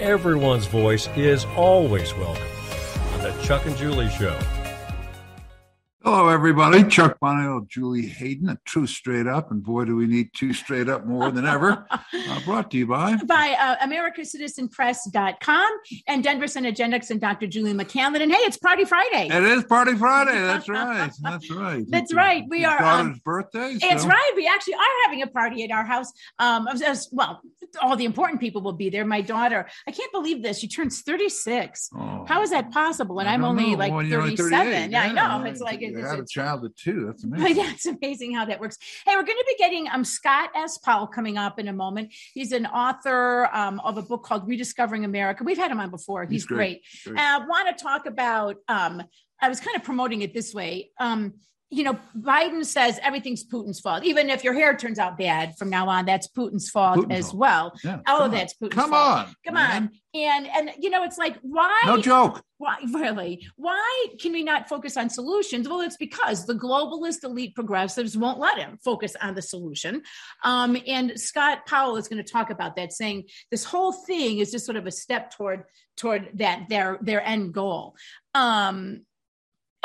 Everyone's voice is always welcome on the Chuck and Julie Show. Hello, everybody. Chuck Bonio, Julie Hayden, a true straight up, and boy, do we need two straight up more than ever. Uh, brought to you by by uh, AmericaCitizenPress.com and Denver Senate Agendix and Dr. Julie McCandlin. And hey, it's Party Friday. It is Party Friday. That's right. That's right. That's right. We are daughter's um, birthday. So. It's right. We actually are having a party at our house. Um, as, as, well, all the important people will be there. My daughter, I can't believe this. She turns 36. Oh, How is that possible? And I'm only know. like well, 37. Yeah, I know. It's like you had a child at two. That's amazing. Yeah, it's amazing how that works. Hey, we're going to be getting um Scott S. Powell coming up in a moment. He's an author um, of a book called Rediscovering America. We've had him on before. He's, He's great. great. great. I want to talk about. Um, I was kind of promoting it this way. Um, you know, Biden says everything's Putin's fault. Even if your hair turns out bad from now on, that's Putin's fault Putin's as fault. well. Yeah, All of that's Putin's fault. come fault. on, come man. on. And and you know, it's like why? No joke. Why really? Why can we not focus on solutions? Well, it's because the globalist elite progressives won't let him focus on the solution. Um, and Scott Powell is going to talk about that, saying this whole thing is just sort of a step toward toward that their their end goal. Um,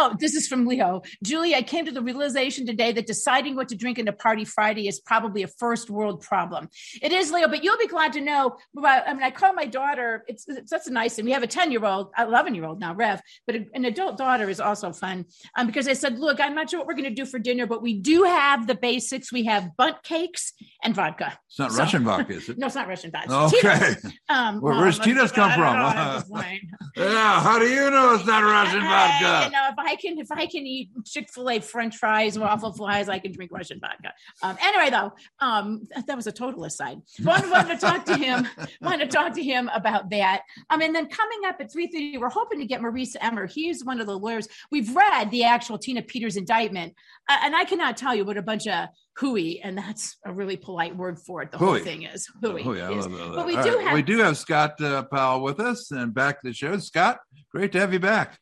Oh, this is from Leo. Julie, I came to the realization today that deciding what to drink in a party Friday is probably a first world problem. It is, Leo, but you'll be glad to know. I mean, I call my daughter, it's, it's that's nice. And we have a 10 year old, 11 year old now, Rev, but an adult daughter is also fun um, because I said, look, I'm not sure what we're going to do for dinner, but we do have the basics. We have bunt cakes and vodka. It's not so, Russian vodka, is it? no, it's not Russian vodka. Okay. Um, Well, where's Tito's come from? yeah. How do you know it's not Russian vodka? You know, if I can if I can eat Chick Fil A French fries, waffle fries, I can drink Russian vodka. Um, anyway, though, um, that was a total aside. Wanted, wanted to talk to him. wanted to talk to him about that. Um, and then coming up at three thirty, we're hoping to get Maurice Emmer. He's one of the lawyers. We've read the actual Tina Peters indictment, uh, and I cannot tell you what a bunch of hooey, and that's a really polite word for it. The hooey. whole thing is hooey. hooey is. But we All do right. have we do have Scott uh, Powell with us, and back to the show. Scott, great to have you back.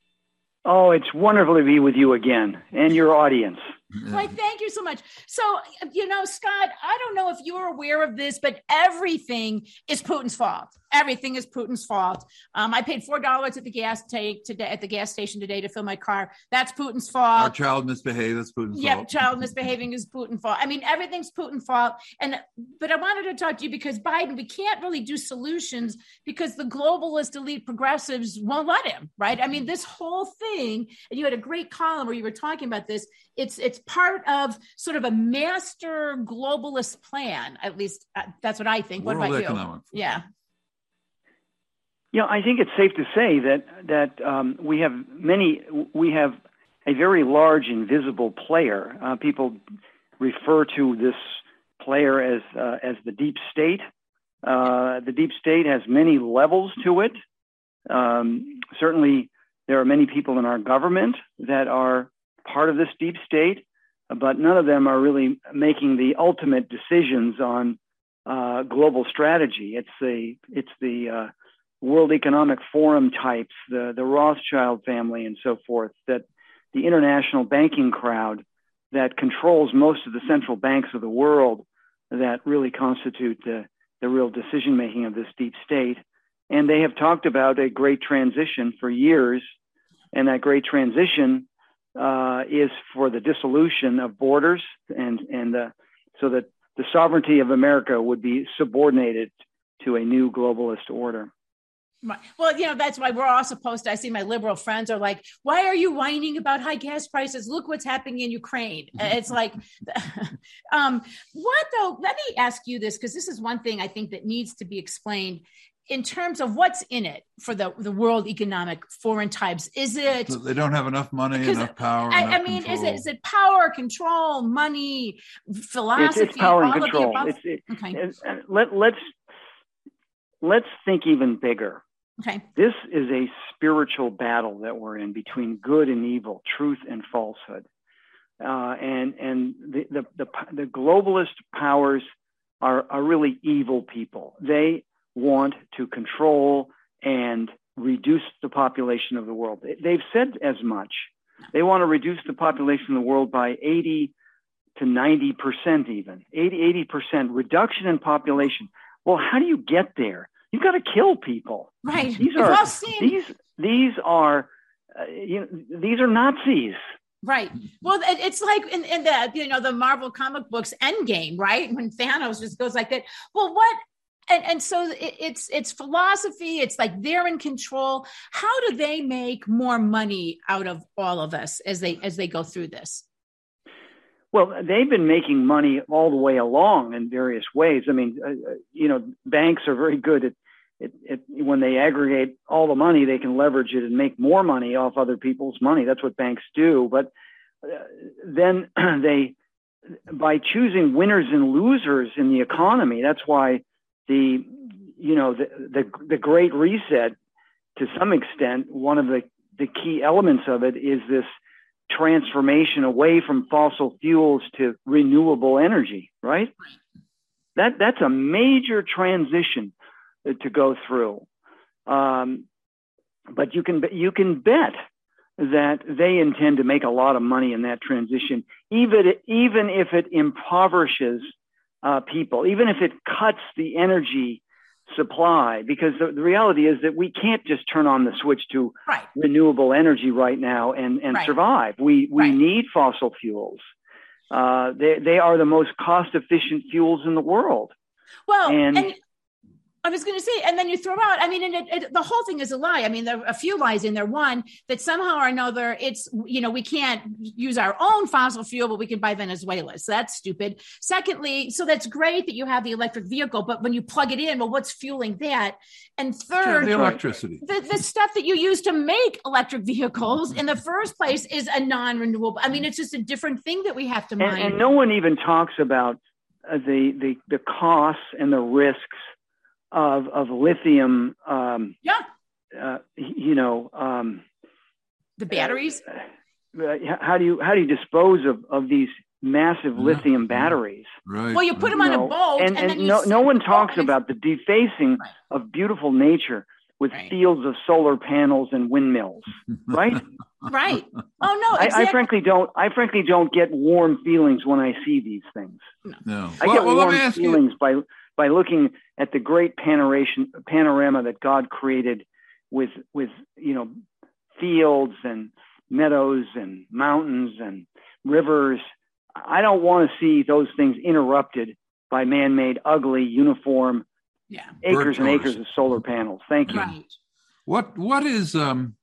Oh, it's wonderful to be with you again and your audience. Like, thank you so much. So, you know, Scott, I don't know if you're aware of this, but everything is Putin's fault. Everything is Putin's fault. Um, I paid four dollars at the gas tank today at the gas station today to fill my car. That's Putin's fault. Our child misbehaved. That's Putin's yep, fault. Yeah, child misbehaving is Putin's fault. I mean, everything's Putin's fault. And but I wanted to talk to you because Biden, we can't really do solutions because the globalist elite progressives won't let him. Right? I mean, this whole thing. And you had a great column where you were talking about this. It's it's part of sort of a master globalist plan. At least uh, that's what I think. World what about you? Yeah. Yeah, I think it's safe to say that that um, we have many. We have a very large invisible player. Uh, people refer to this player as uh, as the deep state. Uh, the deep state has many levels to it. Um, certainly, there are many people in our government that are part of this deep state, but none of them are really making the ultimate decisions on uh, global strategy. It's the it's the uh, World Economic Forum types, the, the Rothschild family, and so forth, that the international banking crowd that controls most of the central banks of the world that really constitute the, the real decision making of this deep state. And they have talked about a great transition for years. And that great transition uh, is for the dissolution of borders, and, and so that the sovereignty of America would be subordinated to a new globalist order. Well, you know, that's why we're all supposed to. I see my liberal friends are like, why are you whining about high gas prices? Look what's happening in Ukraine. Mm-hmm. It's like, um, what though? Let me ask you this, because this is one thing I think that needs to be explained in terms of what's in it for the, the world economic foreign types. Is it they don't have enough money, enough power? I, enough I mean, control. is it is it power, control, money, philosophy? It's, it's power and control. It's, it, okay. let, let's let's think even bigger. Okay. This is a spiritual battle that we're in between good and evil, truth and falsehood. Uh, and and the, the, the, the globalist powers are, are really evil people. They want to control and reduce the population of the world. They've said as much. They want to reduce the population of the world by 80 to 90 percent, even 80 80 percent reduction in population. Well, how do you get there? You've got to kill people. Right. These are these these are uh, you know these are Nazis. Right. Well, it's like in, in the you know the Marvel comic books Endgame, right? When Thanos just goes like that. Well, what? And, and so it, it's it's philosophy. It's like they're in control. How do they make more money out of all of us as they as they go through this? Well, they've been making money all the way along in various ways. I mean, uh, uh you know, banks are very good at it, it, when they aggregate all the money, they can leverage it and make more money off other people's money. That's what banks do. But uh, then they, by choosing winners and losers in the economy, that's why the, you know, the, the, the Great Reset, to some extent, one of the, the key elements of it is this transformation away from fossil fuels to renewable energy, right? That, that's a major transition to go through. Um, but you can you can bet that they intend to make a lot of money in that transition, even even if it impoverishes uh, people, even if it cuts the energy supply. Because the, the, reality is that we can't just turn on the switch to right. renewable energy right now and and right. survive. We we right. need fossil fuels. Uh, they they are the most cost efficient fuels in the world. Well, and, and I was going to say, and then you throw out. I mean, and it, it, the whole thing is a lie. I mean, there are a few lies in there. One that somehow or another, it's you know we can't use our own fossil fuel, but we can buy Venezuela's. So that's stupid. Secondly, so that's great that you have the electric vehicle, but when you plug it in, well, what's fueling that? And third, the electricity, the, the stuff that you use to make electric vehicles in the first place is a non-renewable. I mean, it's just a different thing that we have to mind. And, and no one even talks about uh, the the the costs and the risks of of lithium. Um, yeah. Uh, you know. Um, the batteries. Uh, uh, how do you how do you dispose of of these massive yeah. lithium batteries? Right. Well, you put them you on know, a boat, and, and, and no no one talks about the defacing right. of beautiful nature with right. fields of solar panels and windmills, right? right. Oh no, exactly. I, I, frankly don't. I frankly don't get warm feelings when I see these things. No, no. I well, get well, warm feelings you. by by looking at the great panorama that God created with with you know fields and meadows and mountains and rivers. I don't want to see those things interrupted by man-made, ugly, uniform yeah. acres and acres of solar panels. Thank you. Right. What what is um,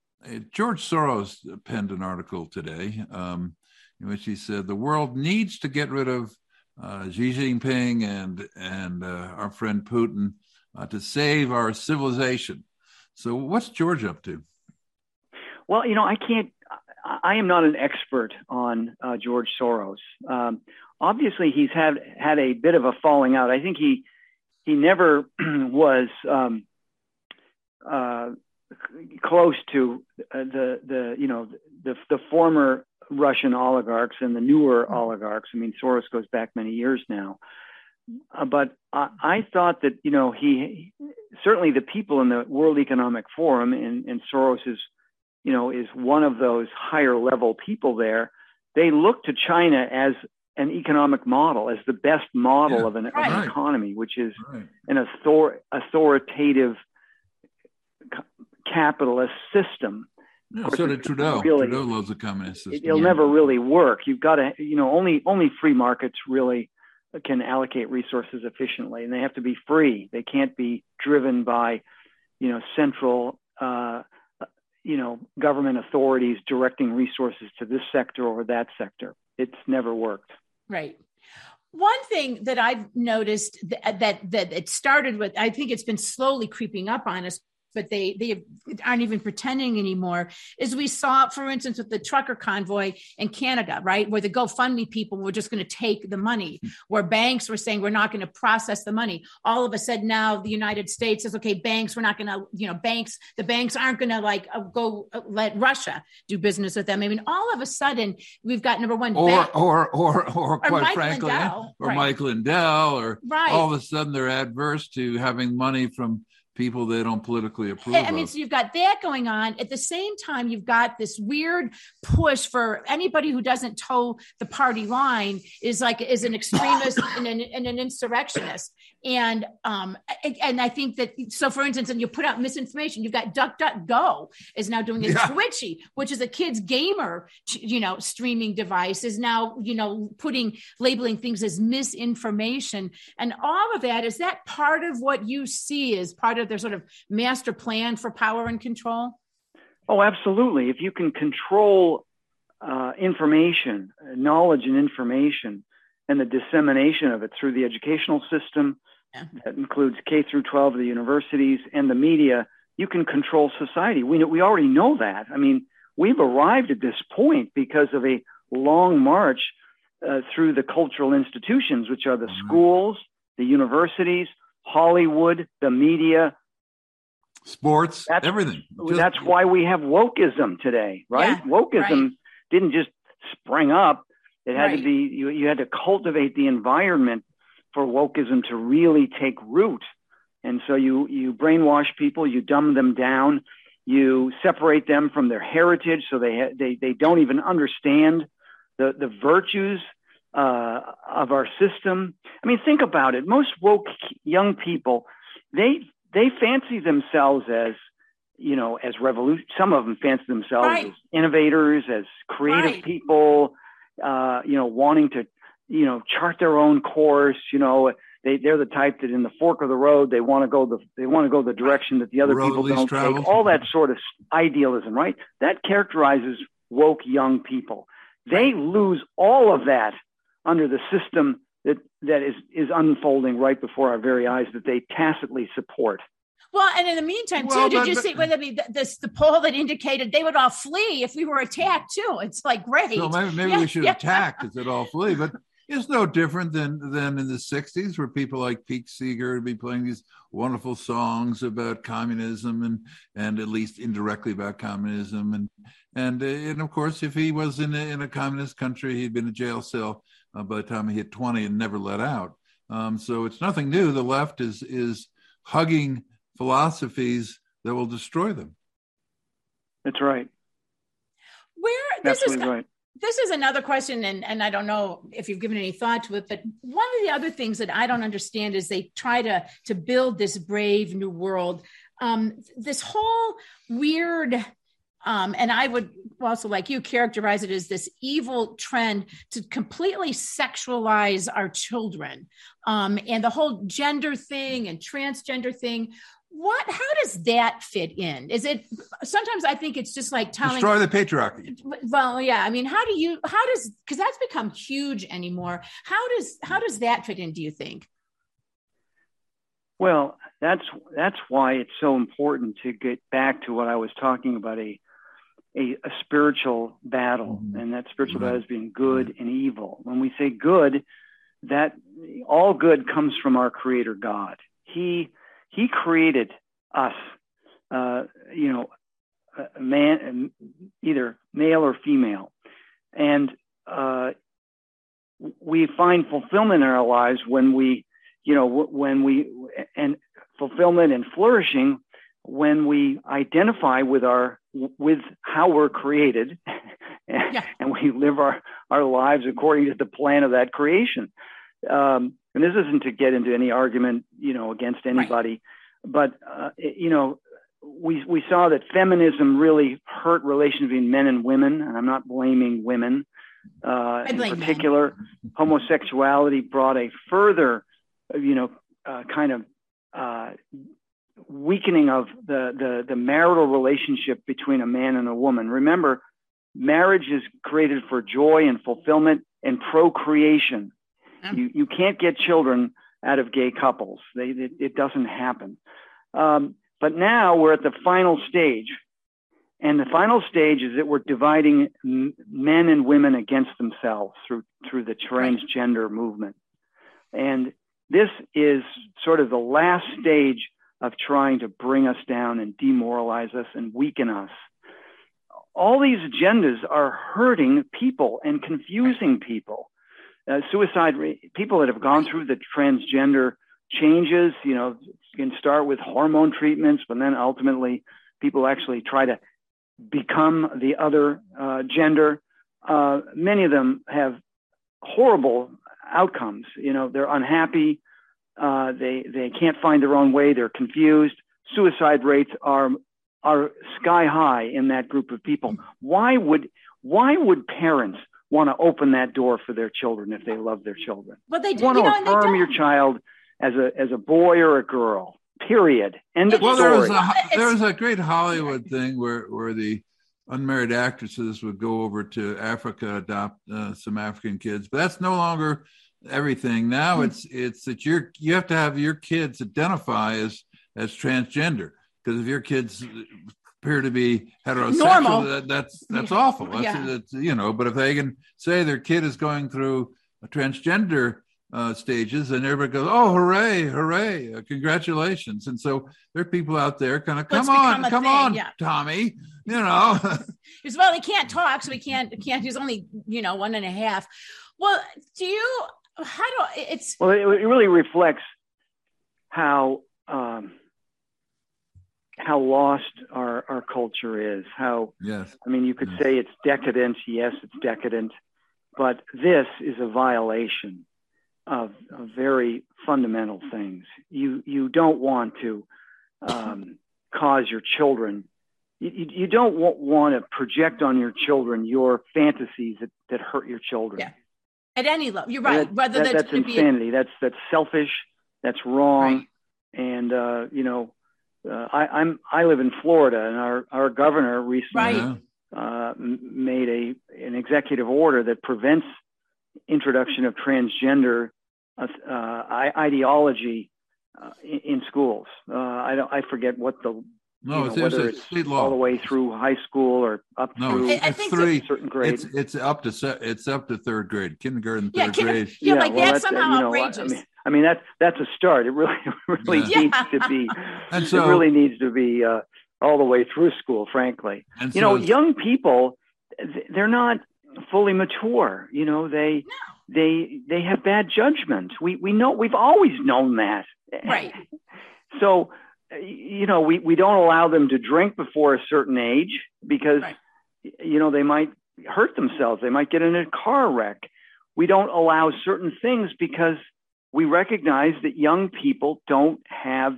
George Soros penned an article today um, in which he said the world needs to get rid of uh, Xi Jinping and and uh, our friend Putin uh, to save our civilization. So, what's George up to? Well, you know, I can't. I am not an expert on uh, George Soros. Um, obviously, he's had had a bit of a falling out. I think he he never was um, close to uh, the the you know the the former Russian oligarchs and the newer mm-hmm. oligarchs. I mean, Soros goes back many years now. Uh, but I, I, thought that you know he certainly the people in the World Economic Forum and, and Soros is you know is one of those higher level people there. They look to China as an economic model, as the best model yeah, of, an, right. of, an, economy, which is right. an author, authoritative capitalist system yeah, so did Trudeau. Really, Trudeau loves the communist system. It'll yeah. never really work. You've got to, you know, only only free markets really can allocate resources efficiently, and they have to be free. They can't be driven by, you know, central, uh, you know, government authorities directing resources to this sector or that sector. It's never worked. Right. One thing that I've noticed that that, that it started with, I think it's been slowly creeping up on us but they they aren't even pretending anymore. Is we saw, for instance, with the trucker convoy in Canada, right, where the GoFundMe people were just going to take the money, where banks were saying we're not going to process the money. All of a sudden now the United States says, okay, banks, we're not going to, you know, banks, the banks aren't going to like uh, go uh, let Russia do business with them. I mean, all of a sudden we've got number one, or or or or quite Mike frankly, Lindell, or right. Mike Lindell, or Right. all of a sudden they're adverse to having money from people they don't politically approve I mean, of. so you've got that going on. At the same time, you've got this weird push for anybody who doesn't toe the party line is like is an extremist and, an, and an insurrectionist. And um and, I think that so for instance, and you put out misinformation, you've got DuckDuckGo is now doing a Yeah. Twitchy, which is a kid's gamer, you know, streaming device, is now you know putting labeling things as misinformation, and all of that is that part of what you see as part of their sort of master plan for power and control. Oh, absolutely. If you can control uh, information, knowledge and information, and the dissemination of it through the educational system, Yeah. that includes K through 12, the universities, and the media, you can control society. We, we already know that. I mean, we've arrived at this point because of a long march uh, through the cultural institutions, which are the Mhm. schools, the universities, Hollywood, the media, Sports, That's- everything. Just- that's why we have wokeism today, right? Yeah, wokeism right. didn't just spring up. It had Right. to be you, you had to cultivate the environment for wokeism to really take root. And so you you brainwash people, you dumb them down, you separate them from their heritage, so they ha- they they don't even understand the the virtues uh, of our system. I mean, think about it. Most woke young people, they they fancy themselves as you know as revolution. Some of them fancy themselves Right. as innovators, as creative Right. people. Uh, you know, wanting to you know chart their own course. You know, they they're the type that in the fork of the road they want to go the they want to go the direction that the other Road people don't traveled. take. All that sort of idealism, right? That characterizes woke young people. They lose all of that under the system that that is is unfolding right before our very eyes that they tacitly support. Well, and in the meantime, Well, too, did you but- see? Well, I mean, th- this the poll that indicated they would all flee if we were attacked too. It's like great. So maybe, maybe Yeah, we should yeah. attack because it all flee. But it's no different than than in the '60s, where people like Pete Seeger would be playing these wonderful songs about communism and and at least indirectly about communism. And and uh, and of course, if he was in a, in a communist country, he'd been in a jail cell uh, by the time he hit 20 and never let out. Um, so it's nothing new. The left is is hugging philosophies that will destroy them. That's right. Where this is right. this is another question, and, and I don't know if you've given any thought to it, but one of the other things that I don't understand is they try to to build this brave new world. Um, this whole weird um, and I would also, like you, characterize it as this evil trend to completely sexualize our children, um, and the whole gender thing and transgender thing. What? How does that fit in? Is it sometimes I think it's just like telling Destroy the patriarchy. well yeah i mean how do you how does because that's become huge anymore how does how does that fit in do you think Well, that's that's why it's so important to get back to what I was talking about a a, a spiritual battle, Mhm. and that spiritual Right. battle is being good and evil. When we say good, that all good comes from our Creator God. He He created us, uh, you know, man, either male or female, and uh, we find fulfillment in our lives when we you know when we and fulfillment and flourishing when we identify with our with how we're created. And, Yeah. and we live our our lives according to the plan of that creation um, and this isn't to get into any argument you know against anybody but uh, you know we we saw that feminism really hurt relations between men and women and i'm not blaming women uh, in blame men. particular homosexuality brought a further you know, uh, kind of uh, weakening of the, the the marital relationship between a man and a woman. Remember, marriage is created for joy and fulfillment and procreation. Yeah. You you can't get children out of gay couples. They it, it doesn't happen. Um, But now we're at the final stage. And the final stage is that we're dividing men and women against themselves through, through the transgender movement. And this is sort of the last stage of trying to bring us down and demoralize us and weaken us. All these agendas are hurting people and confusing people. Uh, suicide rate, people that have gone through the transgender changes, you know, can start with hormone treatments, but then ultimately people actually try to become the other uh, gender. Uh, many of them have horrible outcomes. You know, they're unhappy. Uh, they they can't find their own way. They're confused. Suicide rates are are sky high in that group of people. Why would why would parents want to open that door for their children if they love their children? But they do, want to know, affirm your child as a as a boy or a girl. Period. End of well, story. there was a there was a great Hollywood thing where where the unmarried actresses would go over to Africa adopt uh, some African kids, but that's no longer everything. Now mm-hmm. it's it's that you're you have to have your kids identify as as transgender because if your kids appear to be heterosexual, that, that's that's awful. That's, yeah. that's, you know. But if they can say their kid is going through a transgender uh, stages, and everybody goes, "Oh, hooray, hooray, uh, congratulations!" And so there are people out there kind of, "Come on, come thing, on, yeah. Tommy," you know. As well, he can't talk, so he can't can't. He's only you know one and a half. Well, do you? How do it's? Well, it, it really reflects how um, how lost our our culture is. How yes, I mean, you could yes. say it's decadent. Yes, it's decadent, but this is a violation of, of very fundamental things. You you don't want to um, cause your children. You, you don't want, want to project on your children your fantasies that, that hurt your children. Yeah. At any level, you're right. That, Whether that, that's insanity. A... That's that's selfish. That's wrong. Right. And uh, you know, uh, I, I'm I live in Florida, and our our governor recently right. uh, made a an executive order that prevents introduction of transgender uh, ideology uh, in, in, schools. Uh, I don't. I forget what the no, you know, whether it's state law. all the way through high school or up no, through it's, it's three certain grades. It's, it's up to it's up to third grade, kindergarten, third yeah, grade. Yeah, yeah, like well, that's, that's somehow you know, outrageous. I mean, I mean that's that's a start. It really really yeah. needs to be. and so, it really needs to be uh, all the way through school. Frankly, and you so know, young people, they're not fully mature. You know, they no they they have bad judgment. We we know we've always known that. Right. So you know we we don't allow them to drink before a certain age because right. you know they might hurt themselves. They might get in a car wreck. We don't allow certain things because we recognize that young people don't have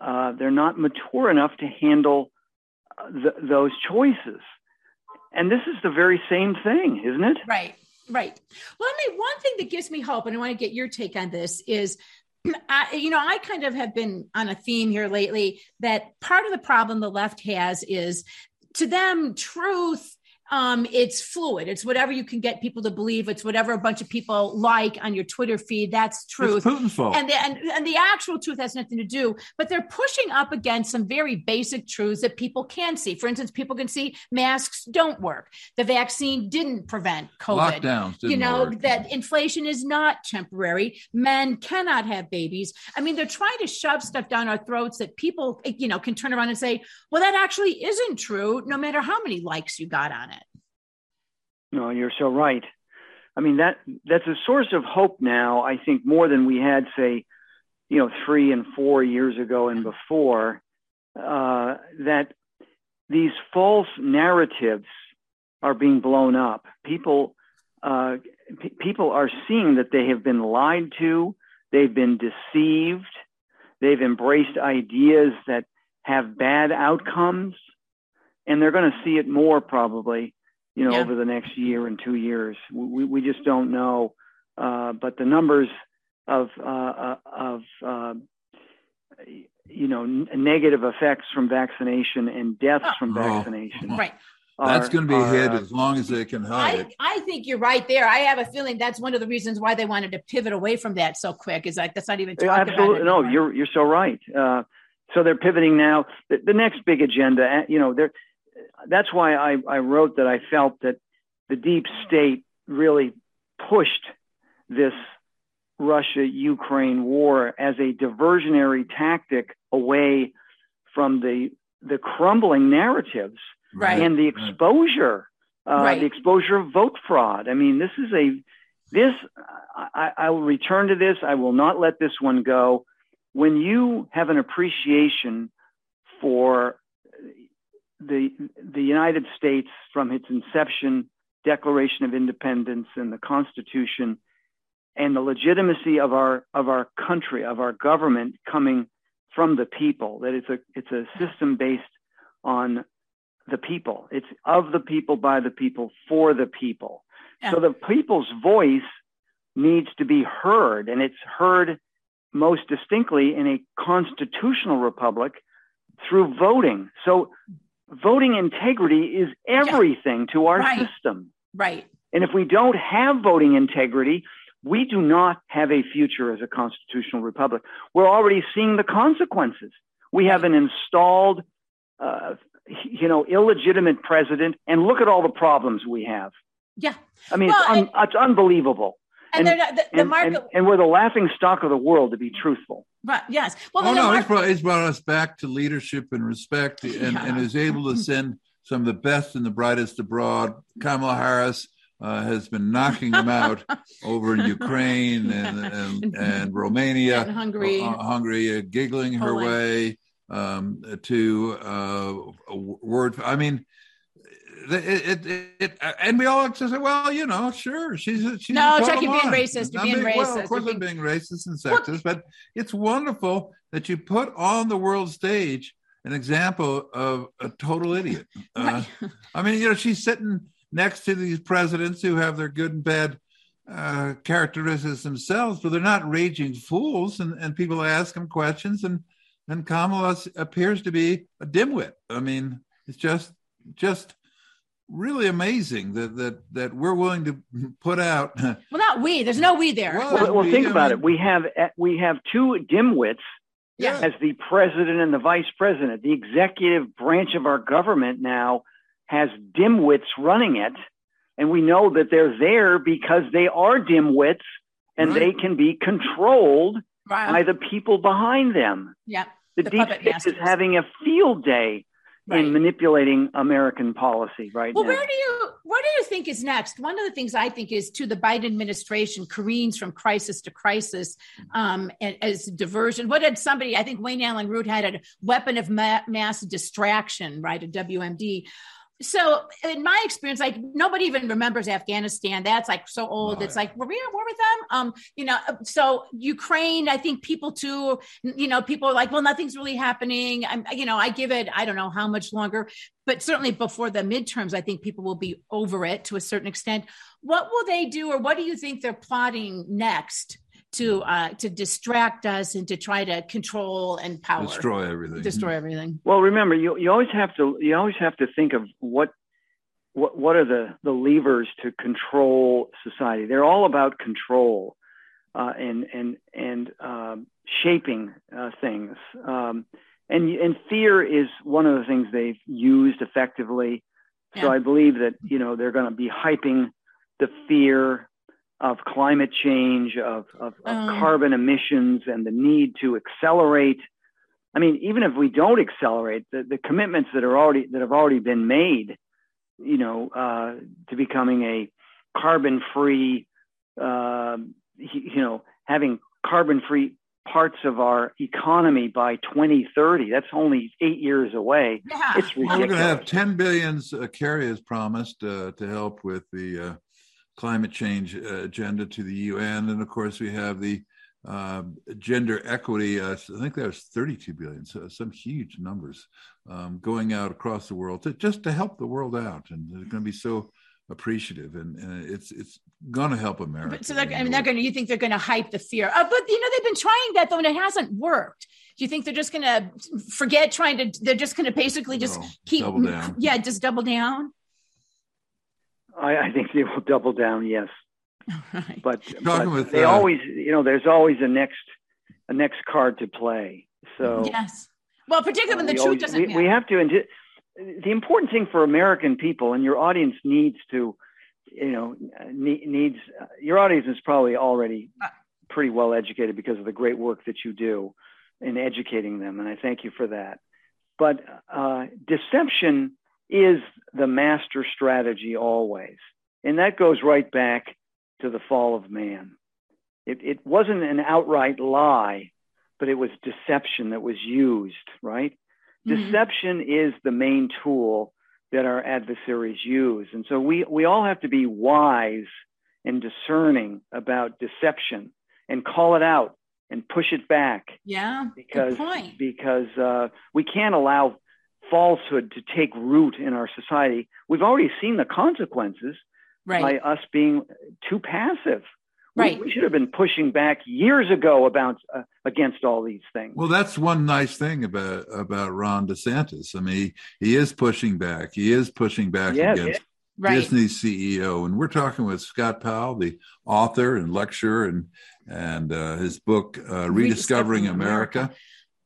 uh, they're not mature enough to handle uh, th- those choices. And this is the very same thing, isn't it? Right. Right. Well, I mean, one thing that gives me hope, and I want to get your take on this, is I, you know, I kind of have been on a theme here lately that part of the problem the left has is to them, truth um, it's fluid. It's whatever you can get people to believe. It's whatever a bunch of people like on your Twitter feed. That's truth. It's Putin's fault. And the, and, and the actual truth has nothing to do. But they're pushing up against some very basic truths that people can see. For instance, people can see masks don't work. The vaccine didn't prevent COVID. Lockdowns you know work. that inflation is not temporary. Men cannot have babies. I mean, they're trying to shove stuff down our throats that people you know can turn around and say, well, that actually isn't true. No matter how many likes you got on it. No, you're so right. I mean that that's a source of hope now. I think more than we had, say, you know, three and four years ago and before. Uh, that these false narratives are being blown up. People uh, p- people are seeing that they have been lied to. They've been deceived. They've embraced ideas that have bad outcomes, and they're going to see it more probably you know, yeah. over the next year and two years. We, we just don't know. Uh, but the numbers of, uh, uh of uh, you know, n- negative effects from vaccination and deaths oh. from vaccination. Right. That's going to be hid as long as they can hide I, it. I think you're right there. I have a feeling that's one of the reasons why they wanted to pivot away from that so quick. Is like that's not even absolutely no. You're you're so right. Uh, so they're pivoting now. The, the next big agenda, uh, you know, they're, that's why I, I wrote that I felt that the deep state really pushed this Russia Ukraine war as a diversionary tactic away from the the crumbling narratives Right. and the exposure, uh, Right. the exposure of vote fraud. I mean, this is a this. I, I will return to this. I will not let this one go. When you have an appreciation for the the United States from its inception, Declaration of Independence, and the Constitution, and the legitimacy of our of our country, of our government coming from the people, that it's a it's a system based on the people. It's of the people, by the people, for the people. Yeah. So the people's voice needs to be heard, and it's heard most distinctly in a constitutional republic through voting. So voting integrity is everything to our Right. system. Right. And if we don't have voting integrity, we do not have a future as a constitutional republic. We're already seeing the consequences. We have an installed, uh, you know, illegitimate president, and look at all the problems we have. Yeah. I mean, Well, it's, un- and- it's unbelievable. And, And- they're not the, the And, market. and, and we're the laughing stock of the world, to be truthful. Right, yes. Well, oh no, he's brought, he's brought us back to leadership and respect, and, Yeah. and is able to send some of the best and the brightest abroad. Kamala Harris uh, has been knocking them out over in Ukraine and and, and Romania, And Hungary. uh, Hungary, uh, giggling her way um, to uh, a word. I mean. It, it, it, and we all just say, well, you know, sure, she's a, she's No, Chuck, you're being racist, you're being Well, racist, of course, you're I'm being racist and Well- sexist, but it's wonderful that you put on the world stage an example of a total idiot. Uh, I mean, you know, she's sitting next to these presidents who have their good and bad uh, characteristics themselves, but they're not raging fools. And, and people ask them questions, and and Kamala appears to be a dimwit. I mean, it's just just really amazing that that that we're willing to put out. well, not we. There's no we there. Well, Well, well think I about mean- it. We have eh, we have two dimwits Yeah. as the president and the vice president. The executive branch of our government now has dimwits running it, and we know that they're there because they are dimwits and Right. they can be controlled by the people behind them. Yeah. The, The deep state masters. is having a field day Right. in manipulating American policy right Well, now. where do you what do you think is next? One of the things I think is to the Biden administration careens from crisis to crisis um, and, as diversion. What had somebody? I think Wayne Allyn Root had a weapon of ma- mass distraction, right? A WMD. So, in my experience, like nobody even remembers Afghanistan. That's like so old. Oh, it's yeah. like were we at war with them? Um, you know. So Ukraine, I think people too. You know, people are like, well, nothing's really happening. I'm, you know, I give it. I don't know how much longer but certainly before the midterms, I think people will be over it to a certain extent. What will they do, or what do you think they're plotting next to uh, to distract us and to try to control and power, destroy everything. destroy everything? Well, remember, you you always have to you always have to think of what what what are the the levers to control society. They're all about control uh, and and and um, shaping uh, things. Um, and and fear is one of the things they've used effectively. So Yeah. I believe that you know they're going to be hyping the fear of climate change, of, of, of Um. carbon emissions, and the need to accelerate. I mean, even if we don't accelerate, the, the commitments that are already that have already been made, you know, uh, to becoming a carbon-free, uh, you know, having carbon-free parts of our economy by 2030. That's only eight years away. Yeah, It's Well, we're going to have ridiculous. 10 billions, uh, Kerry has promised uh, to help with the uh, climate change uh, agenda to the UN. And of course, we have the uh, gender equity. Uh, I think that was 32 billion, so some huge numbers um, going out across the world to, just to help the world out. And they're going to be so appreciative. And, and it's it's going to help America. But so they're, I mean, they're going to. You think they're going to hype the fear? Uh, but you know, they've been trying that though, and it hasn't worked. Do you think they're just going to forget trying to? They're just going to basically just No, keep, down. yeah, just double down. I, I think they will double down. Yes. Right. but, but with, they uh, always you know there's always a next a next card to play so Yes. Well, particularly when the truth always, doesn't we, matter. we have to. And the important thing for American people, and your audience needs to, you know, needs your audience is probably already pretty well educated because of the great work that you do in educating them, and I thank you for that. But uh, deception is the master strategy always, and that goes right back to the fall of man. It, it wasn't an outright lie, but it was deception that was used, right? Mhm. Deception is the main tool that our adversaries use. And so we, we all have to be wise and discerning about deception and call it out and push it back Yeah. because, good point. because uh, we can't allow falsehood to take root in our society. We've already seen the consequences Right. by us being too passive. We- Right. We, should have been pushing back years ago about uh, against all these things. Well, that's one nice thing about about Ron DeSantis. I mean, he, he is pushing back. He is pushing back Yes. against right. Disney's CEO, and we're talking with Scott Powell, the author and lecturer, and and uh, his book uh, Rediscovering, Rediscovering America. America.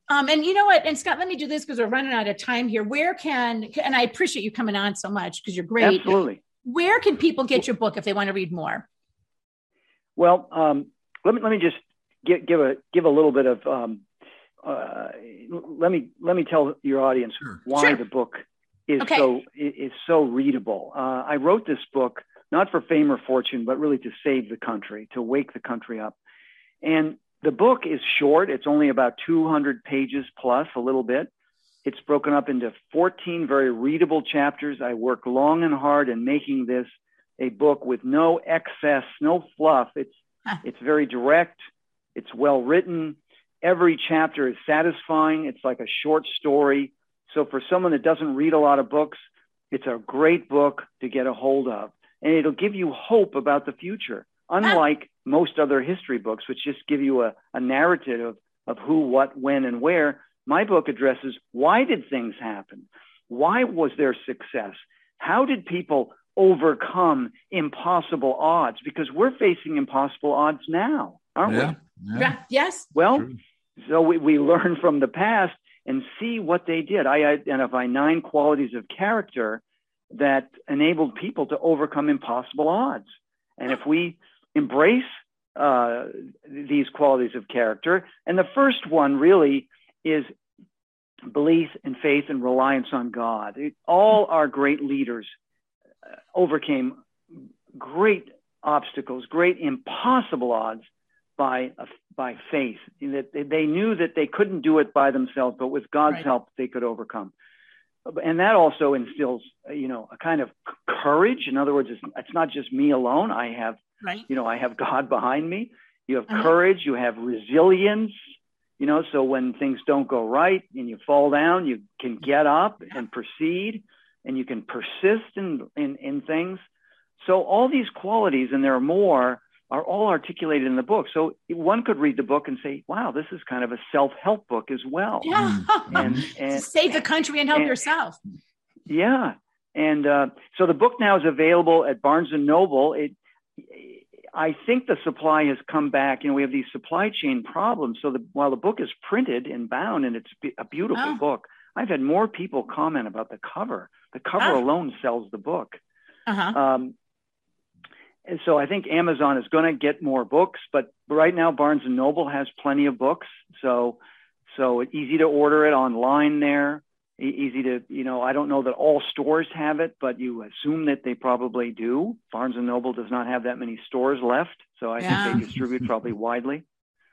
Um, and you know what? And Scott, let me do this because we're running out of time here. Where can and I appreciate you coming on so much because you're great. Absolutely. Where can people get your book if they want to read more? Well, um, let me let me just give, give a give a little bit of um, uh, let me let me tell your audience Sure. why Sure. the book is Okay. so is so readable. Uh, I wrote this book not for fame or fortune, but really to save the country, to wake the country up. And the book is short; it's only about 200 pages plus, a little bit. It's broken up into 14 very readable chapters. I work long and hard in making this a book with no excess, no fluff. It's Huh. it's very direct. It's well written. Every chapter is satisfying. It's like a short story. So for someone that doesn't read a lot of books, it's a great book to get a hold of, and it'll give you hope about the future. Unlike most other history books, which just give you a, a narrative of, of who, what, when, and where, my book addresses why did things happen? Why was there success? How did people overcome impossible odds? Because we're facing impossible odds now, aren't Yeah, we? yeah. Yeah. Yes. Well, True. so we, we learn from the past and see what they did. I identify nine qualities of character that enabled people to overcome impossible odds. And if we embrace uh, these qualities of character, and the first one really is belief and faith and reliance on God. It- all our great leaders uh, overcame great obstacles, great impossible odds by uh, by faith. That they, knew that they couldn't do it by themselves, but with God's Right. help, they could overcome. And that also instills, uh, you know, a kind of courage. In other words, it's, it's not just me alone. I have Right. you know, I have God behind me. You have Uh-huh. courage, you have resilience, you know, so when things don't go right and you fall down, you can get up and proceed and you can persist in, in, in things. So all these qualities, and there are more, are all articulated in the book. So one could read the book and say, wow, this is kind of a self-help book as well. Yeah. And, and Save the country and help and- yourself. yeah, and uh, so the book now is available at Barnes and Noble. It, I think the supply has come back. You know, we have these supply chain problems. So the, while the book is printed and bound, and it's a beautiful Oh. book, I've had more people comment about the cover. The cover Oh. alone sells the book. Uh huh. Um, and so I think Amazon is going to get more books, but right now Barnes and Noble has plenty of books. So, so it's easy to order it online there. E- easy to, you know, I don't know that all stores have it, but you assume that they probably do. Barnes and Noble does not have that many stores left, so I Yeah. think they distribute probably widely.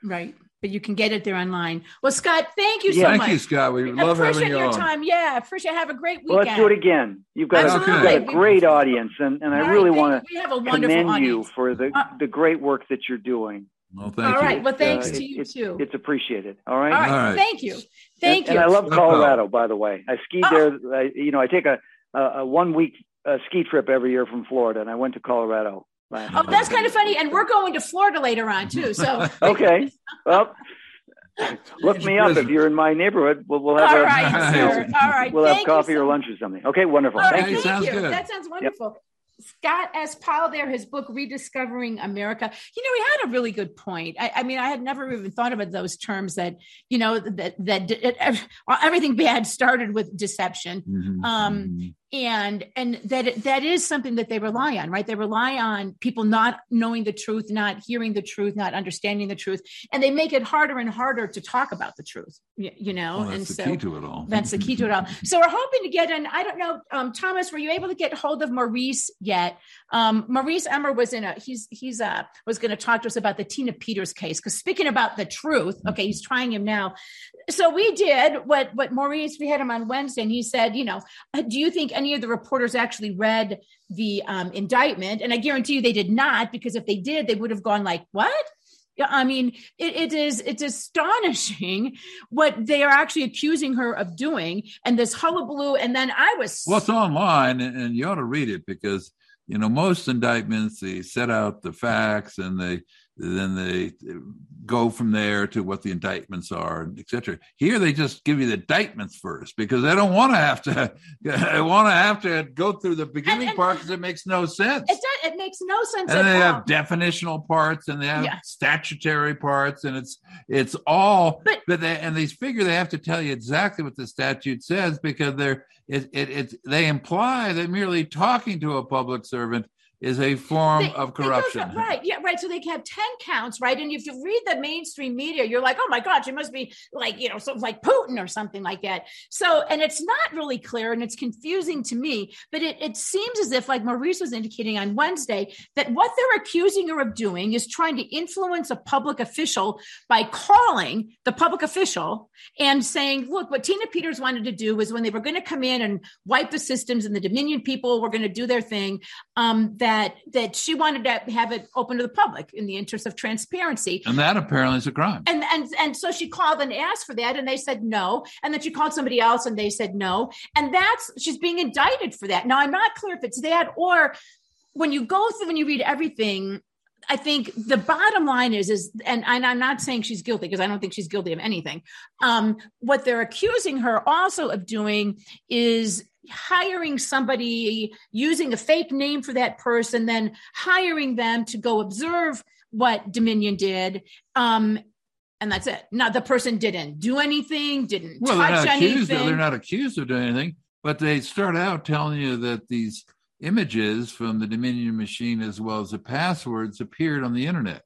Right. But you can get it there online. Well, Scott, thank you so Yeah. much. Thank you, Scott. We love appreciate having you your on. time. Yeah, appreciate. Have a great weekend. Well, let's do it again. You've got, a, you've got a great audience, and, and I All right, really want you. We have a to wonderful commend you for the, Uh, the great work that you're doing. Well, thank All you. right. Well, thanks Uh, to you it- too. It's appreciated. All right. All right. All right. Thank you. Thank and, you. And I love No Colorado, by the way. I skied Oh. there. I, you know, I take a, a, a one week uh, ski trip every year from Florida, and I went to Colorado last. Oh, year. that's kind of funny. And we're going to Florida later on too. So Okay. Well, look me up if you're in my neighborhood. We'll, we'll have all a, right, sir. All right. we'll Thank have coffee you or lunch or something. Okay, wonderful. All right, Thank Hey, you. thank sounds you. good. That sounds wonderful. Scott S. Powell there, his book Rediscovering America. You know, he had a really good point. I, I mean, I had never even thought about those terms that, you know, that that everything bad started with deception. Mm-hmm. Um, mm-hmm and and that that is something that they rely on right? They rely on people not knowing the truth not hearing the truth not understanding the truth and they make it harder and harder to talk about the truth you, you know? Well, and so key to it all. that's the key to it all. So we're hoping to get in i don't know um, thomas were you able to get hold of maurice yet? Um, maurice emmer was in a he's he's uh was going to talk to us about the tina peters case because speaking about the truth okay he's trying him now. So we did what what maurice we had him on wednesday and he said you know do you think any of the reporters actually read the um, indictment. And I guarantee you they did not, because if they did, they would have gone like, what? I mean, it, it is it's astonishing what they are actually accusing her of doing, and this hullabaloo. And then I was well, it's online, and you ought to read it because you know most indictments they set out the facts and they then they go from there to what the indictments are, etc. Here they just give you the indictments first because they don't want to have to. They want to have to go through the beginning and, and part because it makes no sense. It does. It makes no sense. And they all. have definitional parts and they have yeah. statutory parts, and it's it's all. But, but they and they figure they have to tell you exactly what the statute says because they're it it, it they imply that merely talking to a public servant is a form they, of corruption. right. Yeah. Right. So they have 10 counts, right? And if you read the mainstream media, you're like, oh my God, she must be like, you know, something like Putin or something like that. So, and it's not really clear and it's confusing to me, but it, it seems as if, like Maurice was indicating on Wednesday, that what they're accusing her of doing is trying to influence a public official by calling the public official and saying, look, what Tina Peters wanted to do was when they were going to come in and wipe the systems and the Dominion people were going to do their thing, um, that that she wanted to have it open to the public in the interest of transparency. And that apparently is a crime. And and and so she called and asked for that, and they said no. And then she called somebody else, and they said no. And that's she's being indicted for that. Now I'm not clear if it's that or when you go through when you read everything I think the bottom line is is and, and I'm not saying she's guilty because I don't think she's guilty of anything. Um, what they're accusing her also of doing is hiring somebody using a fake name for that person, then hiring them to go observe what Dominion did. Um, and that's it. Now the person didn't do anything, didn't well, touch they're not accused, anything. They're not accused of doing anything, but they start out telling you that these images from the Dominion machine as well as the passwords appeared on the internet.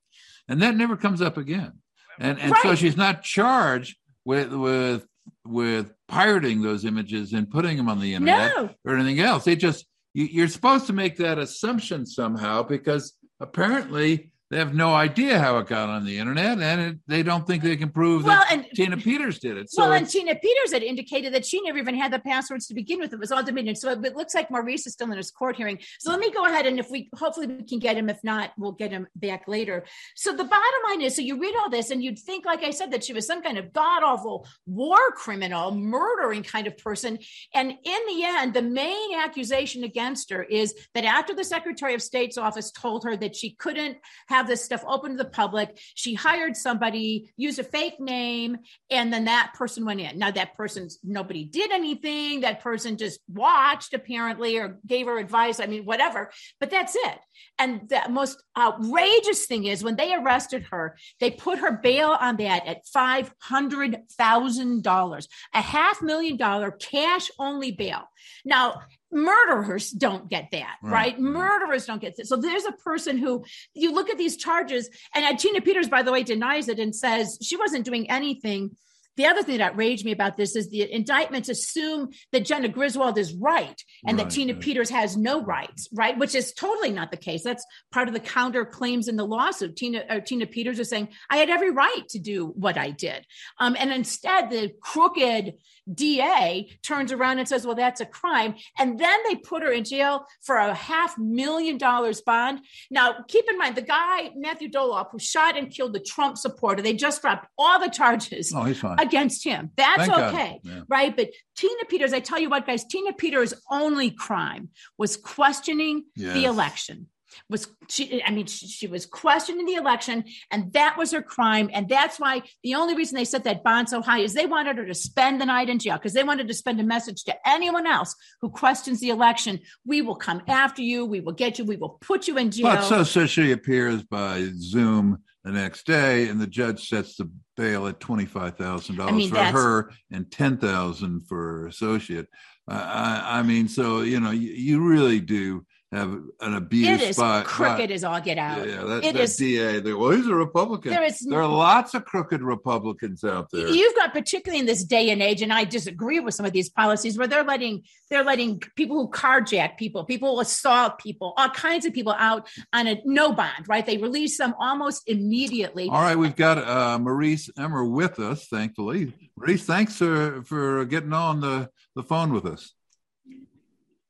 And that never comes up again. And and right. so she's not charged with with with pirating those images and putting them on the internet no. or anything else. They just you, you're supposed to make that assumption somehow because apparently they have no idea how it got on the internet, and it, they don't think they can prove well, that and, Tina Peters did it. So well, and Tina Peters had indicated that she never even had the passwords to begin with. It was all Dominion. So it, it looks like Maurice is still in his court hearing. So let me go ahead and if we hopefully we can get him. If not, we'll get him back later. So the bottom line is, so you read all this, and you'd think, like I said, that she was some kind of god awful war criminal, murdering kind of person. And in the end, the main accusation against her is that after the Secretary of State's office told her that she couldn't have have this stuff open to the public. She hired somebody, used a fake name, and then that person went in. Now, that person's nobody did anything. That person just watched, apparently, or gave her advice. I mean, whatever. But that's it. And the most outrageous thing is when they arrested her, they put her bail on that at $500,000, a half million dollar cash only bail. Now, murderers don't get that, right? right? Murderers don't get that. So there's a person who you look at these charges, and Tina Peters, by the way, denies it and says she wasn't doing anything the other thing that outraged me about this is the indictments assume that Jena Griswold is right and right, that Tina right. Peters has no rights, right? Which is totally not the case. That's part of the counter claims in the lawsuit. Tina uh, Tina Peters is saying I had every right to do what I did, um, and instead the crooked DA turns around and says, "Well, that's a crime," and then they put her in jail for a half million dollars bond. Now, keep in mind the guy Matthew Dolloff who shot and killed the Trump supporter. They just dropped all the charges. Oh, against him. That's Thank okay, yeah. right? But Tina Peters, I tell you what, guys, Tina Peters' only crime was questioning yes. the election. Was she i mean she, she, was questioned in the election and that was her crime and that's why the only reason they set that bond so high is they wanted her to spend the night in jail because they wanted to spend a message to anyone else who questions the election we will come after you we will get you we will put you in jail. But so, so she appears by zoom the next day and the judge sets the bail at $25000 I mean, for her and 10000 for her associate. Uh, I, I mean so you know you, you really do have an abuse. It is by, crooked by, as all get out. Yeah, that, it that is, DA. They, well, he's a Republican. There, is, there are lots of crooked Republicans out there. You've got particularly in this day and age, and I disagree with some of these policies where they're letting they're letting people who carjack people, people who assault people, all kinds of people out on a no bond. Right? They release them almost immediately. All right, we've got uh, Maurice Emmer with us, thankfully. Maurice, thanks for for getting on the the phone with us.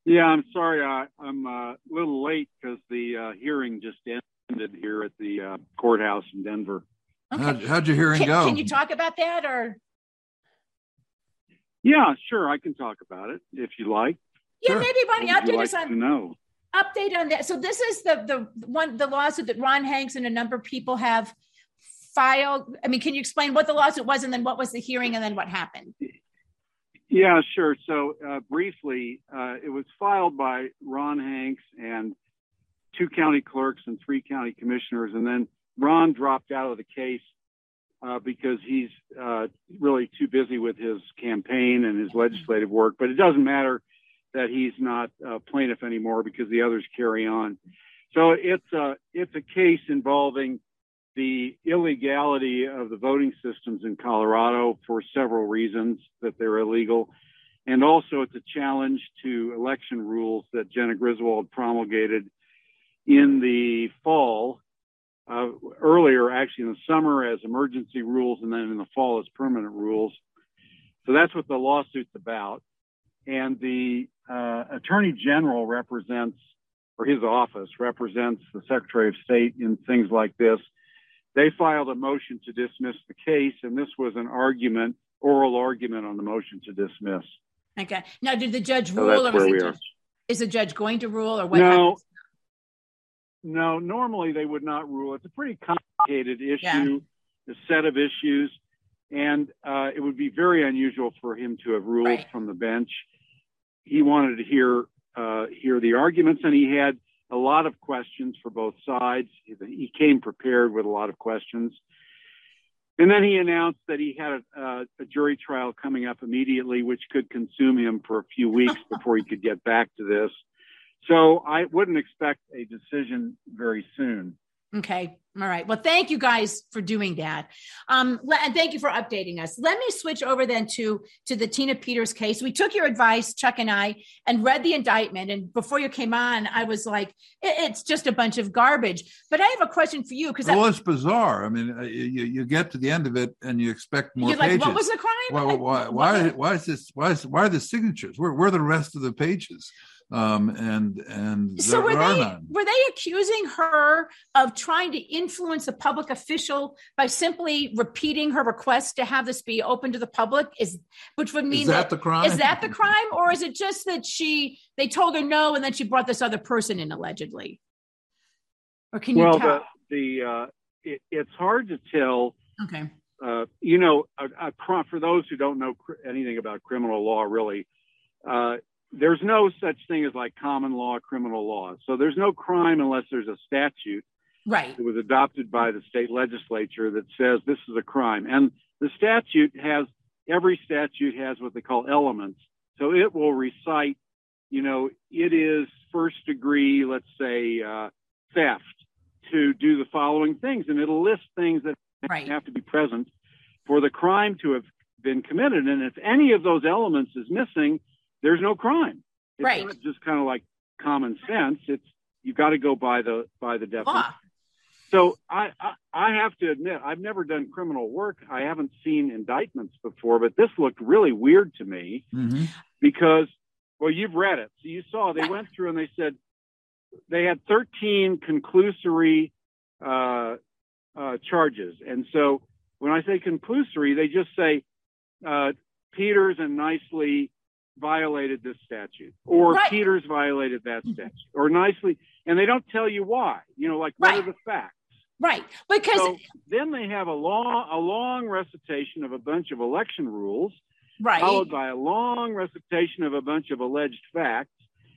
Yeah, I'm sorry. I, am uh, a little late because the uh, hearing just ended here at the uh, courthouse in Denver. Okay. How'd, how'd your hearing can, go? Can you talk about that or? Yeah, sure. I can talk about it if you like. Yeah, sure. maybe Bonnie, update like us on. To know. Update on that. So this is the the one the lawsuit that Ron Hanks and a number of people have filed. I mean, can you explain what the lawsuit was and then what was the hearing and then what happened? Yeah, sure. So uh, briefly, uh, it was filed by Ron Hanks and two county clerks and three county commissioners, and then Ron dropped out of the case uh, because he's uh, really too busy with his campaign and his legislative work. But it doesn't matter that he's not a plaintiff anymore because the others carry on. So it's a it's a case involving the illegality of the voting systems in Colorado for several reasons that they're illegal. And also, it's a challenge to election rules that Jena Griswold promulgated in the fall, uh, earlier, actually in the summer as emergency rules, and then in the fall as permanent rules. So that's what the lawsuit's about. And the uh, Attorney General represents, or his office represents the Secretary of State in things like this they filed a motion to dismiss the case, and this was an argument, oral argument on the motion to dismiss. Okay. Now, did the judge so rule, or judge, is the judge going to rule, or what? No. Happens? No, normally they would not rule. It's a pretty complicated issue, yeah. a set of issues, and uh, it would be very unusual for him to have ruled right. from the bench. He wanted to hear uh, hear the arguments, and he had a lot of questions for both sides. He came prepared with a lot of questions. And then he announced that he had a, a, jury trial coming up immediately, which could consume him for a few weeks before he could get back to this. So I wouldn't expect a decision very soon. Okay. All right. Well, thank you guys for doing that. Um, and thank you for updating us. Let me switch over then to, to the Tina Peters case. We took your advice, Chuck and I, and read the indictment. And before you came on, I was like, it's just a bunch of garbage. But I have a question for you because well, it's bizarre. I mean, uh, you, you get to the end of it and you expect more you're pages. Like, what was the crime? Why, why, why, why, is this? Why, is, why are the signatures? Where, where are the rest of the pages? Um, and and so were they none. were they accusing her of trying to influence a public official by simply repeating her request to have this be open to the public? Is which would mean is that, that the crime? Is that the crime, or is it just that she they told her no and then she brought this other person in allegedly? Or can you well, tell? the the uh, it, it's hard to tell. Okay. Uh, you know, a, a, for those who don't know cr- anything about criminal law, really, uh, there's no such thing as like common law, criminal law. So there's no crime unless there's a statute. Right. It was adopted by the state legislature that says this is a crime. And the statute has, every statute has what they call elements. So it will recite, you know, it is first degree, let's say, uh, theft to do the following things. And it'll list things that right. have to be present for the crime to have been committed. And if any of those elements is missing, there's no crime. It's right. not just kind of like common sense. It's you got to go by the by the definition. Law. So I, I, I have to admit I've never done criminal work. I haven't seen indictments before, but this looked really weird to me mm-hmm. because well you've read it, so you saw they went through and they said they had 13 conclusory uh, uh, charges, and so when I say conclusory, they just say uh, Peters and Knisley violated this statute, or Right. Peters violated that statute, or Knisley, and they don't tell you why. You know, like what are the facts? Right. Because So then they have a long, a long recitation of a bunch of election rules, right. followed by a long recitation of a bunch of alleged facts,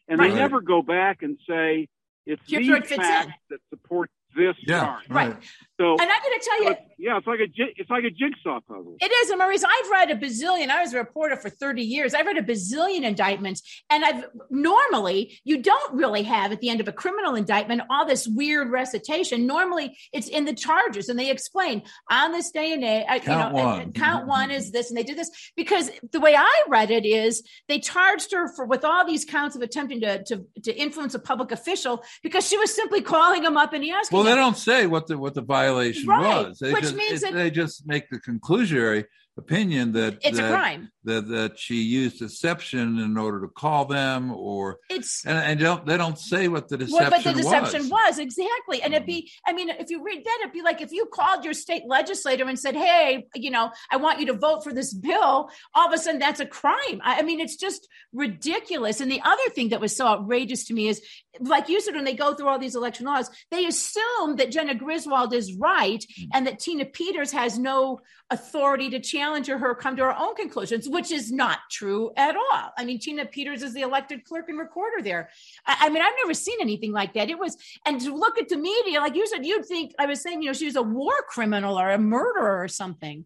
and Right. they never go back and say it's these in. facts that support this Yeah, charge. Right. So, and I'm going to tell you, it's- yeah, it's like a ji- it's like a jigsaw puzzle. It is, and Maurice, I've read a bazillion. I was a reporter for 30 years. I've read a bazillion indictments, and I've normally you don't really have at the end of a criminal indictment all this weird recitation. Normally, it's in the charges, and they explain on this day and day. uh, Count you know, one. count one is this, and they did this because the way I read it is they charged her for with all these counts of attempting to to, to influence a public official because she was simply calling him up and asking. Well, they don't say what the what the violation Right, was. They which just, means it- that- they just make the conclusionary opinion that It's a that, crime. that that she used deception in order to call them, or It's and, and don't they don't say what the deception Well, but the deception was. was. exactly, and it'd be. I mean, if you read that, it'd be like if you called your state legislator and said, "Hey, you know, I want you to vote for this bill." All of a sudden, that's a crime. I, I mean, it's just ridiculous. And the other thing that was so outrageous to me is, like you said, when they go through all these election laws, they assume that Jena Griswold is right Mm. and that Tina Peters has no authority to challenge her or come to her own conclusions, which is not true at all. I mean, Tina Peters is the elected clerk and recorder there. I, I mean, I've never seen anything like that. It was, and to look at the media, like you said, you'd think, I was saying, you know, she was a war criminal or a murderer or something.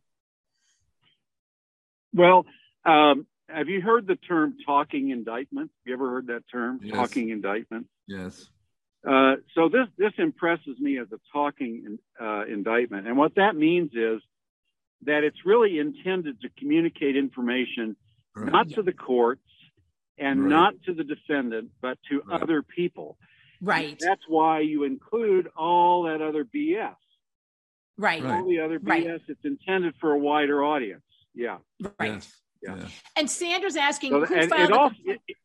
Well, um, have you heard the term talking indictment? You ever heard that term, Yes. talking indictment? Yes. Uh, so this this impresses me as a talking uh, indictment, and what that means is that it's really intended to communicate information Right. not to the courts and Right. not to the defendant, but to Right. other people. Right. That's why you include all that other BS. Right. Right. All the other Right. BS. It's intended for a wider audience. Yeah. Right. Yes. Yeah. Yeah. And Sandra's asking, So, who and filed it the also. it- it-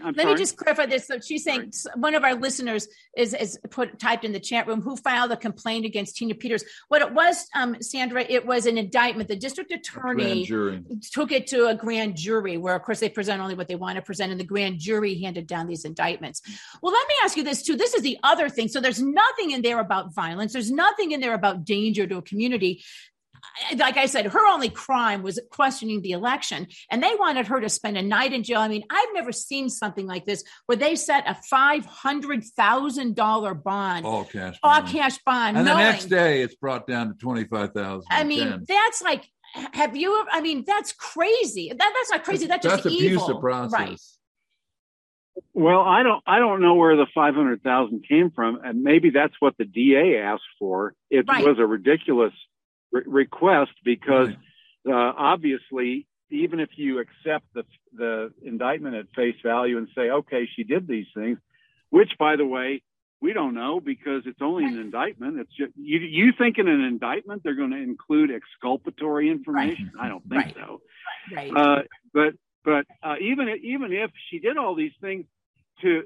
I'm Let sorry? me just clarify this. So she's saying one of our listeners is, is put typed in the chat room who filed a complaint against Tina Peters. What it was, um, Sandra, it was an indictment. The district attorney took it to a grand jury where of course they present only what they want to present and the grand jury handed down these indictments well let me ask you this too this is the other thing so there's nothing in there about violence there's nothing in there about danger to a community like I said, her only crime was questioning the election, and they wanted her to spend a night in jail. I mean, I've never seen something like this where they set a five hundred thousand dollar bond, All cash. all bond. cash bond, And the next day, it's brought down to twenty five thousand. I mean, that's like, have you? I mean, that's crazy. That, that's not crazy. That's, that's just abuse evil, of process. right? Well, I don't I don't know where the 500,000 came from and maybe that's what the DA asked for. It Right. was a ridiculous re- request because uh, obviously even if you accept the the indictment at face value and say okay, she did these things, which by the way, we don't know because it's only an indictment. It's just you you think in an indictment they're going to include exculpatory information? I don't think Right. so. Right. Uh, but but uh, even even if she did all these things, to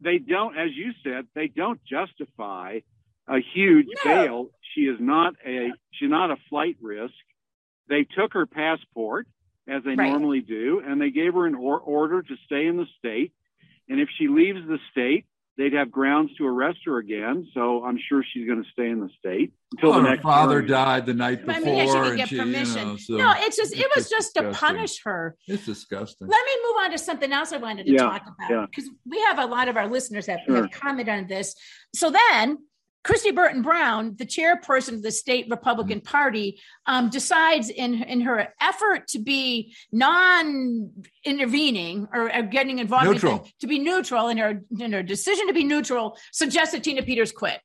they don't, as you said, they don't justify a huge No. bail. She is not a she's not a flight risk. They took her passport as they Right. normally do, and they gave her an or- order to stay in the state. And if she leaves the state, they'd have grounds to arrest her again. So I'm sure she's going to stay in the state until Well, the her father hearing. died the night before. I mean, yeah, she didn't and get she, you know, so no, it's just it it's was just to punish her. It's disgusting. Let me move on to something else I wanted to Yeah, talk about yeah. because we have a lot of our listeners that Sure. have commented on this. So then, Kristi Burton Brown, the chairperson of the state Republican Mm-hmm. Party, um, decides in in her effort to be non-intervening or, or getting involved, Neutral. to be neutral in her in her decision to be neutral, suggests that Tina Peters quit.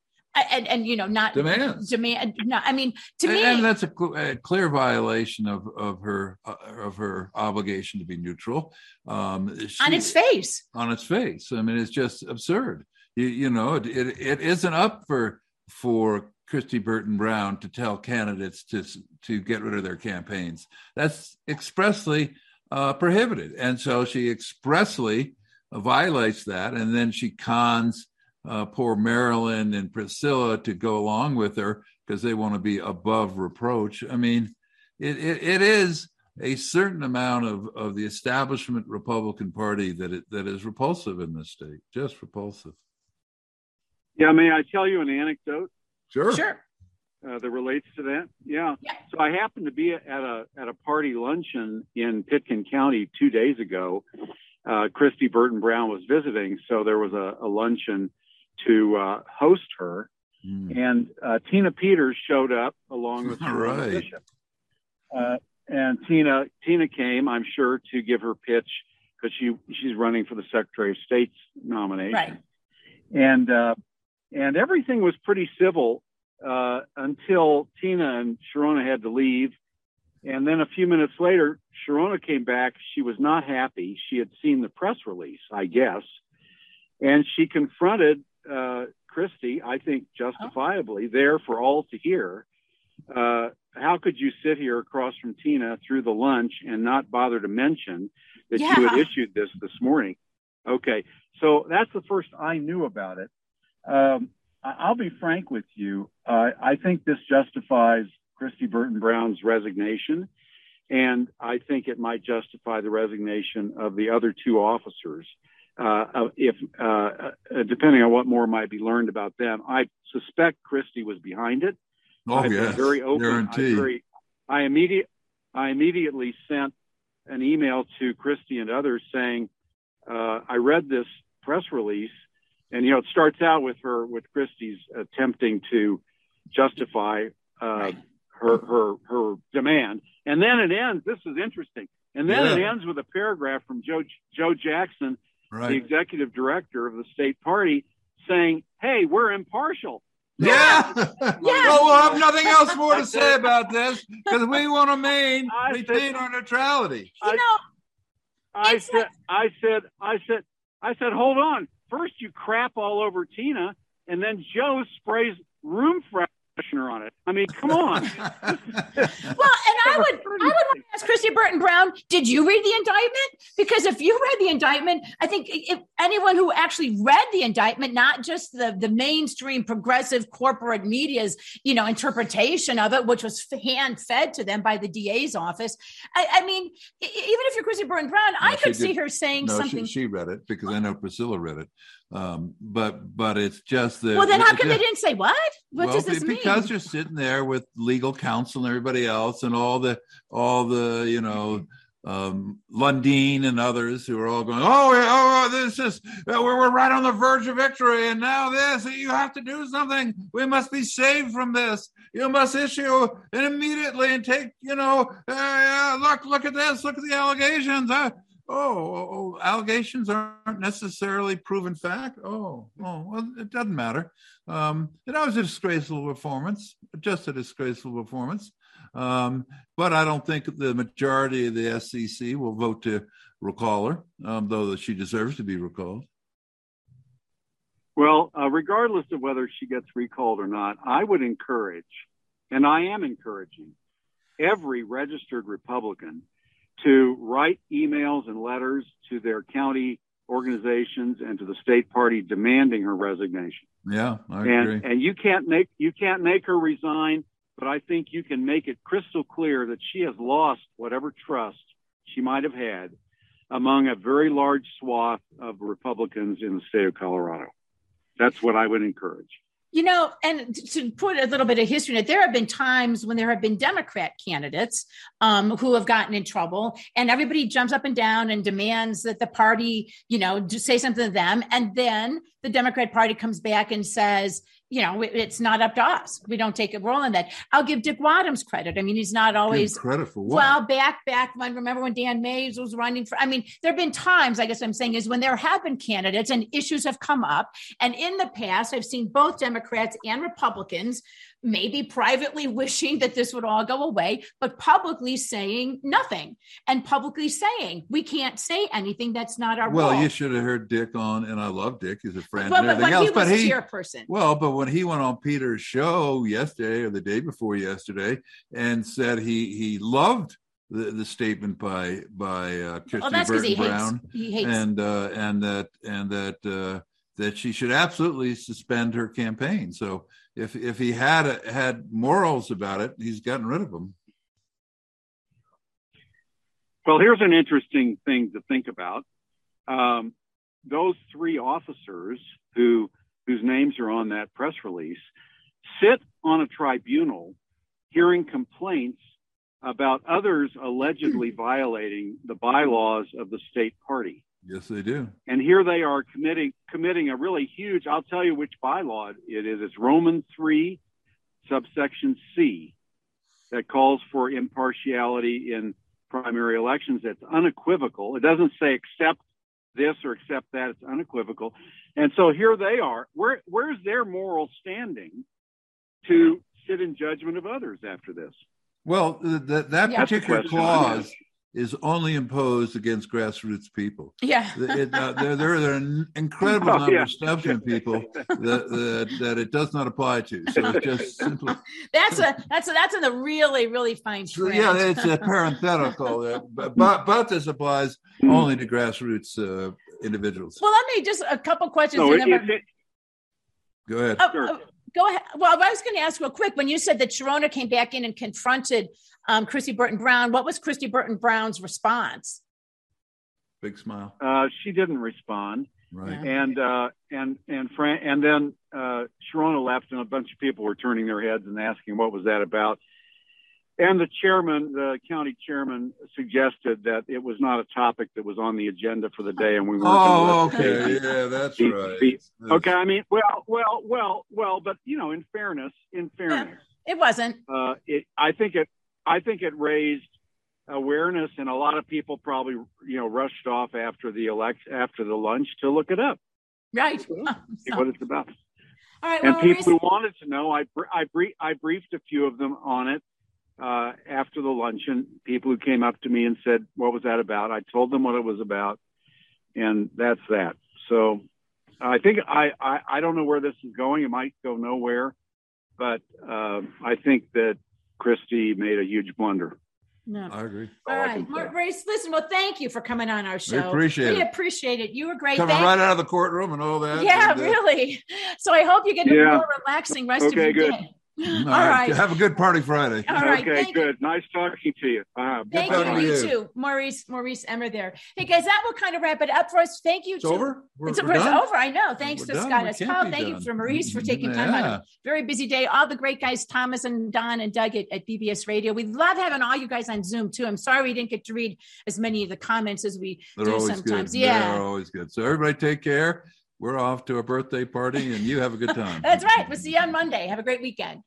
And, and you know not Demands. demand no i mean to and, me and that's a, cl- a clear violation of of her uh, of her obligation to be neutral. Um, on its face on its face. I mean, it's just absurd. You, you know, it, it it isn't up for for Kristi Burton Brown to tell candidates to to get rid of their campaigns. That's expressly uh, prohibited, and so she expressly violates that, and then she cons uh, poor Marilyn and Priscilla to go along with her because they want to be above reproach. I mean, it, it, it is a certain amount of, of the establishment Republican Party that it, that is repulsive in this state, just repulsive. Yeah, may I tell you an anecdote? Sure. Sure. Uh, that relates to that. Yeah. Yeah. So I happened to be at a at a party luncheon in Pitkin County two days ago. Uh, Kristi Burton Brown was visiting, so there was a, a luncheon to uh, host her, Mm. and uh, Tina Peters showed up along with All Sharona right. Bishop. Uh, and Tina Tina came, I'm sure, to give her pitch because she she's running for the Secretary of State's nomination Right. and uh, and everything was pretty civil uh, until Tina and Sharona had to leave, and then a few minutes later, Sharona came back. She was not happy. She had seen the press release, I guess, and she confronted uh, Kristi, I think justifiably, there for all to hear. Uh, how could you sit here across from Tina through the lunch and not bother to mention that you had issued this this morning? Okay, so that's the first I knew about it. Um, I'll be frank with you. Uh, I think this justifies Kristi Burton Brown's resignation, and I think it might justify the resignation of the other two officers. Uh, if uh, uh, depending on what more might be learned about them, I suspect Kristi was behind it. Oh, I've yes. very open. I, very, I immediate, I immediately sent an email to Kristi and others saying, uh, I read this press release, and you know it starts out with her with Kristi's attempting to justify uh, her her her demand, and then it ends. This is interesting, and then it ends with a paragraph from Joe Joe Jackson, the executive director of the state party, saying, "Hey, we're impartial." Yeah. Yeah. Well, we'll have nothing else more to say about this because we want to main, I retain said- our neutrality. You know, I It's said, I said, I said, I said, hold on. First, you crap all over Tina, and then Joe sprays room freshener on it. I mean, come on. well, and I would, I would want to ask Kristi Burton Brown, did you read the indictment? Because if you read the indictment, I think if anyone who actually read the indictment, not just the the mainstream progressive corporate media's, you know, interpretation of it, which was hand fed to them by the DA's office. I, I mean, even if you're Kristi Burton Brown, I could she see her saying no, something. she, she read it because I know Priscilla read it. Um, but but it's just that. well, then how it- come they didn't say what? What well, does this be- mean? because you're sitting there with legal counsel and everybody else, and all the all the you know um, Lundeen and others who are all going, oh, yeah, oh, this is uh, we're, we're right on the verge of victory, and now this, you have to do something. We must be saved from this. You must issue and immediately and take, you know, uh, look, look at this, look at the allegations. Uh, oh, oh, oh, allegations aren't necessarily proven fact. Oh, oh, well, it doesn't matter. Um, it was a disgraceful performance, just a disgraceful performance. Um, but I don't think the majority of the SEC will vote to recall her, um, though she deserves to be recalled. Well, uh, regardless of whether she gets recalled or not, I would encourage, and I am encouraging, every registered Republican to write emails and letters to their county organizations and to the state party demanding her resignation. Yeah, I and agree. and you can't make you can't make her resign, but I think you can make it crystal clear that she has lost whatever trust she might have had among a very large swath of Republicans in the state of Colorado. That's what I would encourage. You know, and to put a little bit of history in it, there have been times when there have been Democrat candidates um, who have gotten in trouble, and everybody jumps up and down and demands that the party, you know, say something to them, and then the Democrat Party comes back and says, you know, it's not up to us. We don't take a role in that. I'll give Dick Wadhams credit. I mean, he's not Give always credit for what? well, back back when remember when Dan Maes was running for I mean, there have been times, I guess I'm saying, is when there have been candidates and issues have come up. And in the past, I've seen both Democrats and Republicans maybe privately wishing that this would all go away, but publicly saying nothing and publicly saying we can't say anything that's not our well, role. you should have heard Dick on, and I love Dick. He's a friend well, and but everything else. he but he, chairperson. Well, but when he went on Peter's show yesterday or the day before yesterday and said he he loved the, the statement by by uh, Christy well, Burton he hates Brown he hates and uh, and that and that uh, that she should absolutely suspend her campaign. So if if he had had morals about it, he's gotten rid of them. Well, here's an interesting thing to think about. Um, those three officers who whose names are on that press release sit on a tribunal hearing complaints about others allegedly violating the bylaws of the state party. Yes, they do. And here they are committing committing a really huge. I'll tell you which bylaw it is. It's Roman three, subsection C, that calls for impartiality in primary elections. It's unequivocal. It doesn't say accept this or accept that. It's unequivocal. And so here they are. Where where's their moral standing to sit in judgment of others after this? Well, that that Yeah. particular That's clause is only imposed against grassroots people. Yeah. It, uh, there, there, there are an incredible Oh, number yeah. of substantive people that, that that it does not apply to. So it's just simply, That's a that's a, that's in the really really fine so, print. yeah, it's a parenthetical, uh, but, but but this applies only to grassroots uh, individuals. Well, let me just a couple questions. So and it, then it, it, Go ahead. Oh, Sure. oh, go ahead. Well, I was going to ask real quick when you said that Sharona came back in and confronted um, Kristi Burton Brown. What was Kristi Burton Brown's response? Big smile. uh, she didn't respond. Right. And uh, and and Fran- and then uh, Sharona left, and a bunch of people were turning their heads and asking what was that about. And the chairman, the county chairman, suggested that it was not a topic that was on the agenda for the day, and we weren't. Oh, gonna let the okay. Yeah, that's be- right. be- That's- Okay, I mean, well, well, well, well, but you know, in fairness, in fairness, It wasn't. uh, it, I think it, I think it raised awareness, and a lot of people probably, you know, rushed off after the elect after the lunch to look it up, Right. see So- what it's about. all right. And Well, people who wanted to know, I br- I, I briefed a few of them on it uh, after the luncheon. People who came up to me and said, "What was that about?" I told them what it was about, and that's that. So I think I I, I don't know where this is going. It might go nowhere, but um I think that Kristi made a huge blunder. no. I agree. All all I right. Maurice. Listen, well, thank you for coming on our show. We appreciate we it. appreciate it. You were great. Coming Thank- right out of the courtroom and all that. Yeah, and, uh, really. So I hope you get a Yeah. more relaxing rest of your good. day. All All right. right. Have a good party Friday. All right. okay, thank you. good. Nice talking to you. Uh, Thank you. You you. too, Maurice. Maurice Emmer there. Hey guys, that will kind of wrap it up for us. Thank you. It's to, over? We're, It's, we're it's done? over. I know. Thanks We're to done? Scott We S. can't Powell. be Thank you done. for Maurice for taking time out of Yeah. a very busy day. All the great guys, Thomas and Don and Doug at, at BBS Radio. We love having all you guys on Zoom too. I'm sorry we didn't get to read as many of the comments as we They're do sometimes. good. Yeah. They're always good. So everybody take care. We're off to a birthday party and you have a good time. That's right. We'll see you on Monday. Have a great weekend.